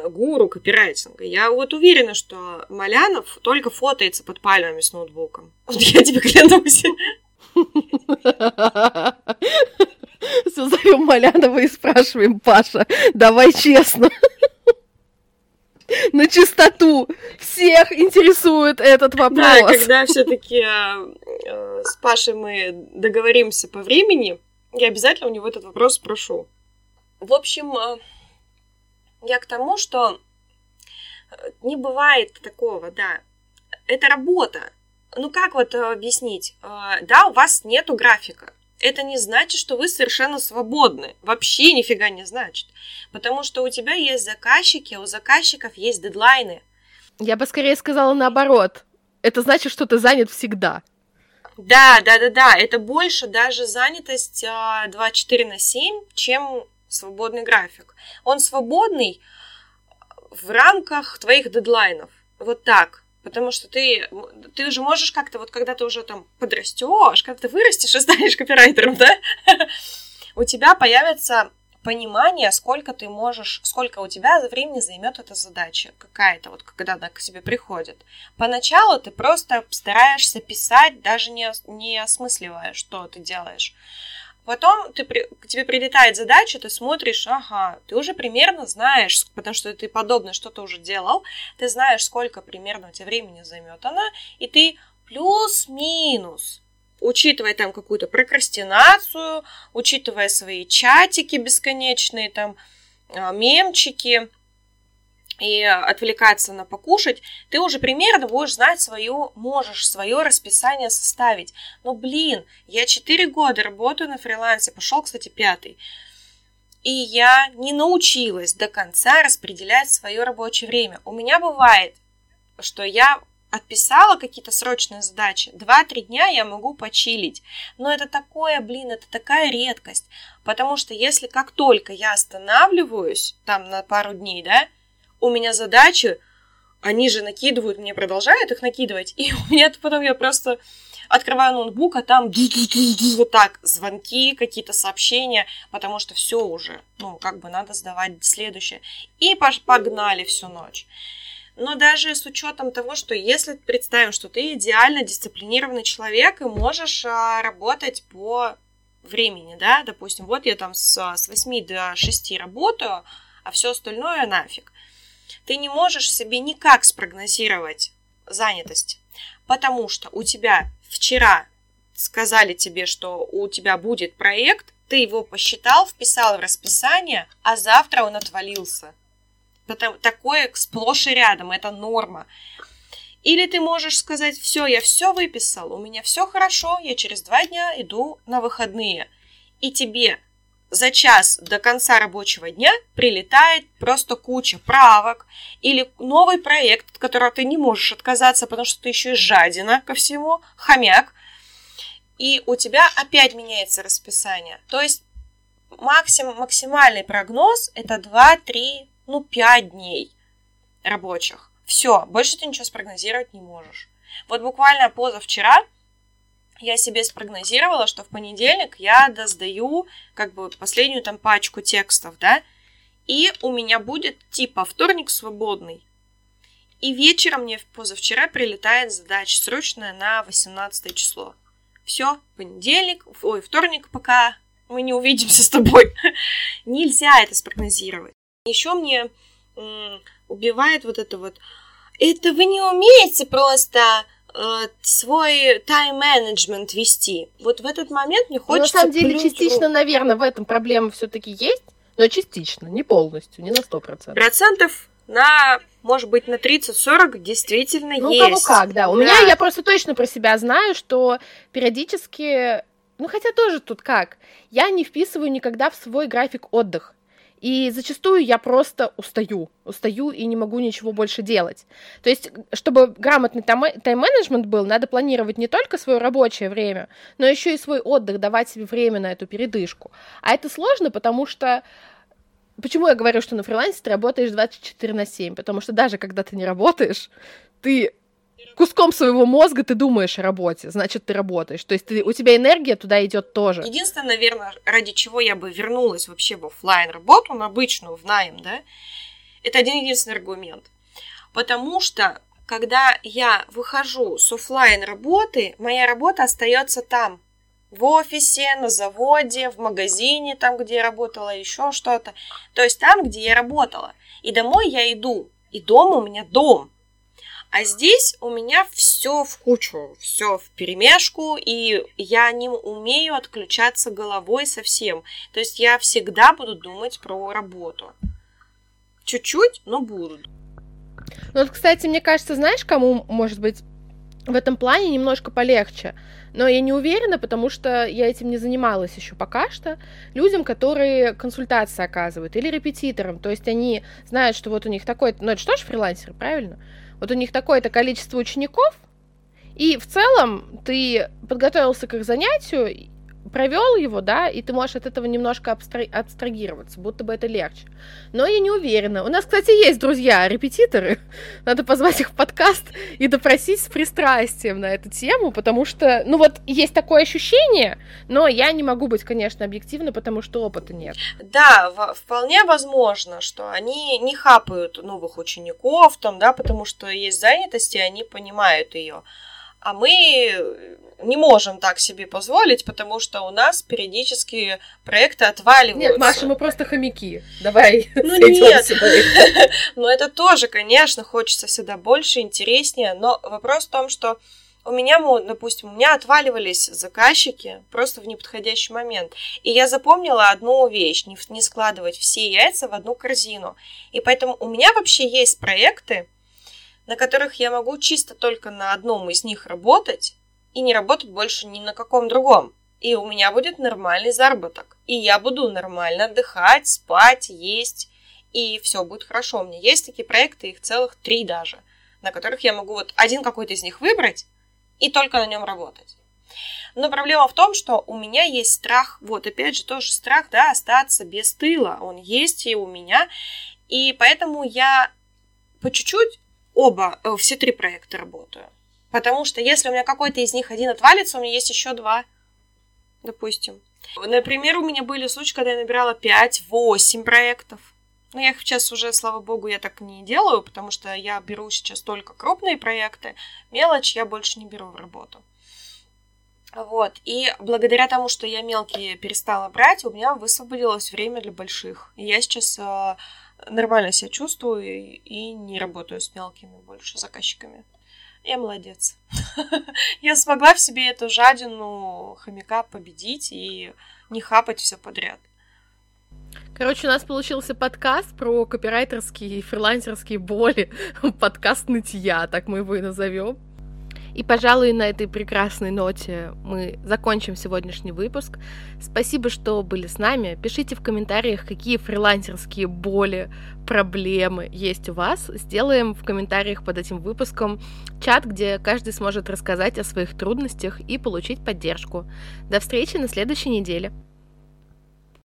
гуру копирайтинга. Я вот уверена, что Малянов только фотается под пальмами с ноутбуком. Вот (laughs) я тебе клянусь. (laughs) Все, зовем Малянова и спрашиваем, Паша, давай честно. на чистоту. Всех интересует этот вопрос. Да, когда все-таки э, э, с Пашей мы договоримся по времени, я обязательно у него этот вопрос спрошу. В общем, э, я к тому, что э, не бывает такого, да. Это работа. Ну как вот объяснить? Да, у вас нету графика это не значит, что вы совершенно свободны. Вообще нифига не значит. Потому что у тебя есть заказчики, а у заказчиков есть дедлайны. Я бы скорее сказала наоборот. Это значит, что ты занят всегда. Да, да, да, да. Это больше даже занятость 24 а, на 7, чем свободный график. Он свободный в рамках твоих дедлайнов. Вот так. Потому что ты, ты уже можешь как-то, вот когда ты уже там подрастешь, когда ты вырастешь и (laughs) станешь копирайтером, да, (laughs) у тебя появятся понимание, сколько ты можешь, сколько у тебя времени займет эта задача какая-то, вот когда она к тебе приходит. Поначалу ты просто стараешься писать, даже не, не осмысливая, что ты делаешь. Потом ты, к тебе прилетает задача, ты смотришь, ага, ты уже примерно знаешь, потому что ты подобное что-то уже делал, ты знаешь, сколько примерно у тебя времени займет она, и ты плюс-минус учитывая там какую-то прокрастинацию, учитывая свои чатики бесконечные, там, а, мемчики, и отвлекаться на покушать, ты уже примерно будешь знать свое, можешь свое расписание составить. Но, блин, я 4 года работаю на фрилансе, пошел, кстати, пятый, и я не научилась до конца распределять свое рабочее время. У меня бывает, что я отписала какие-то срочные задачи, 2-3 дня я могу почилить. Но это такое, блин, это такая редкость. Потому что если как только я останавливаюсь, там на пару дней, да, у меня задачи, они же накидывают, мне продолжают их накидывать, и (laughs) у меня потом я просто открываю ноутбук, а там вот так звонки, какие-то сообщения, потому что все уже, ну, как бы надо сдавать следующее. И погнали всю ночь. Но даже с учетом того, что если представим, что ты идеально дисциплинированный человек и можешь а, работать по времени, да, допустим, вот я там с, с 8 до 6 работаю, а все остальное нафиг. Ты не можешь себе никак спрогнозировать занятость, потому что у тебя вчера сказали тебе, что у тебя будет проект, ты его посчитал, вписал в расписание, а завтра он отвалился. Такое сплошь и рядом, это норма. Или ты можешь сказать, все, я все выписал, у меня все хорошо, я через два дня иду на выходные. И тебе за час до конца рабочего дня прилетает просто куча правок или новый проект, от которого ты не можешь отказаться, потому что ты еще и жадина ко всему, хомяк, и у тебя опять меняется расписание. То есть максим, максимальный прогноз это 2-3 ну, 5 дней рабочих. Все, больше ты ничего спрогнозировать не можешь. Вот буквально позавчера я себе спрогнозировала, что в понедельник я доздаю как бы последнюю там пачку текстов, да, и у меня будет типа вторник свободный. И вечером мне позавчера прилетает задача срочная на 18 число. Все, понедельник, ой, вторник, пока мы не увидимся с тобой. (laughs) Нельзя это спрогнозировать. Еще мне м, убивает вот это вот. Это вы не умеете просто свой тайм-менеджмент вести. Вот в этот момент мне хочется... Ну, на самом деле, частично, наверное, в этом проблема все-таки есть, но частично, не полностью, не на сто процентов. Процентов на, может быть, на 30-40 действительно ну, есть. Ну, кого как, да. У да. меня, я просто точно про себя знаю, что периодически, ну, хотя тоже тут как, я не вписываю никогда в свой график отдых. И зачастую я просто устаю, устаю и не могу ничего больше делать. То есть, чтобы грамотный тайм-менеджмент был, надо планировать не только свое рабочее время, но еще и свой отдых, давать себе время на эту передышку. А это сложно, потому что Почему я говорю, что на фрилансе ты работаешь 24 на 7? Потому что даже когда ты не работаешь, ты куском своего мозга ты думаешь о работе, значит, ты работаешь. То есть ты, у тебя энергия туда идет тоже. Единственное, наверное, ради чего я бы вернулась вообще в офлайн работу, на обычную, в найм, да, это один единственный аргумент. Потому что, когда я выхожу с офлайн работы, моя работа остается там, в офисе, на заводе, в магазине, там, где я работала, еще что-то. То есть там, где я работала. И домой я иду. И дома у меня дом. А здесь у меня все в кучу, все в перемешку, и я не умею отключаться головой совсем. То есть я всегда буду думать про работу. Чуть-чуть, но буду. Ну вот, кстати, мне кажется, знаешь, кому, может быть, в этом плане немножко полегче. Но я не уверена, потому что я этим не занималась еще пока что. Людям, которые консультации оказывают, или репетиторам. То есть они знают, что вот у них такой... Ну, это что ж фрилансеры, правильно? Вот у них такое-то количество учеников, и в целом ты подготовился к их занятию, провел его, да, и ты можешь от этого немножко абстра- абстрагироваться, будто бы это легче. Но я не уверена. У нас, кстати, есть друзья-репетиторы. (laughs) Надо позвать их в подкаст и допросить с пристрастием на эту тему, потому что, ну вот, есть такое ощущение, но я не могу быть, конечно, объективной, потому что опыта нет. Да, вполне возможно, что они не хапают новых учеников, там, да, потому что есть занятости, они понимают ее а мы не можем так себе позволить, потому что у нас периодически проекты отваливаются. Нет, Маша, мы просто хомяки. Давай. (laughs) Ну (laughs) нет. (laughs) Но это тоже, конечно, хочется всегда больше, интереснее. Но вопрос в том, что у меня, допустим, у меня отваливались заказчики просто в неподходящий момент. И я запомнила одну вещь, не, не складывать все яйца в одну корзину. И поэтому у меня вообще есть проекты, на которых я могу чисто только на одном из них работать и не работать больше ни на каком другом. И у меня будет нормальный заработок. И я буду нормально отдыхать, спать, есть. И все будет хорошо. У меня есть такие проекты, их целых три даже, на которых я могу вот один какой-то из них выбрать и только на нем работать. Но проблема в том, что у меня есть страх, вот опять же тоже страх, да, остаться без тыла. Он есть и у меня. И поэтому я по чуть-чуть оба, э, все три проекта работаю. Потому что если у меня какой-то из них один отвалится, у меня есть еще два, допустим. Например, у меня были случаи, когда я набирала 5-8 проектов. Но я их сейчас уже, слава богу, я так не делаю, потому что я беру сейчас только крупные проекты. Мелочь я больше не беру в работу. Вот. И благодаря тому, что я мелкие перестала брать, у меня высвободилось время для больших. И я сейчас э, нормально себя чувствую и не работаю с мелкими больше заказчиками. Я молодец. (laughs) Я смогла в себе эту жадину хомяка победить и не хапать все подряд. Короче, у нас получился подкаст про копирайтерские и фрилансерские боли. (laughs) Подкаст нытья, так мы его и назовем. И, пожалуй, на этой прекрасной ноте мы закончим сегодняшний выпуск. Спасибо, что были с нами. Пишите в комментариях, какие фрилансерские боли, проблемы есть у вас. Сделаем в комментариях под этим выпуском чат, где каждый сможет рассказать о своих трудностях и получить поддержку. До встречи на следующей неделе.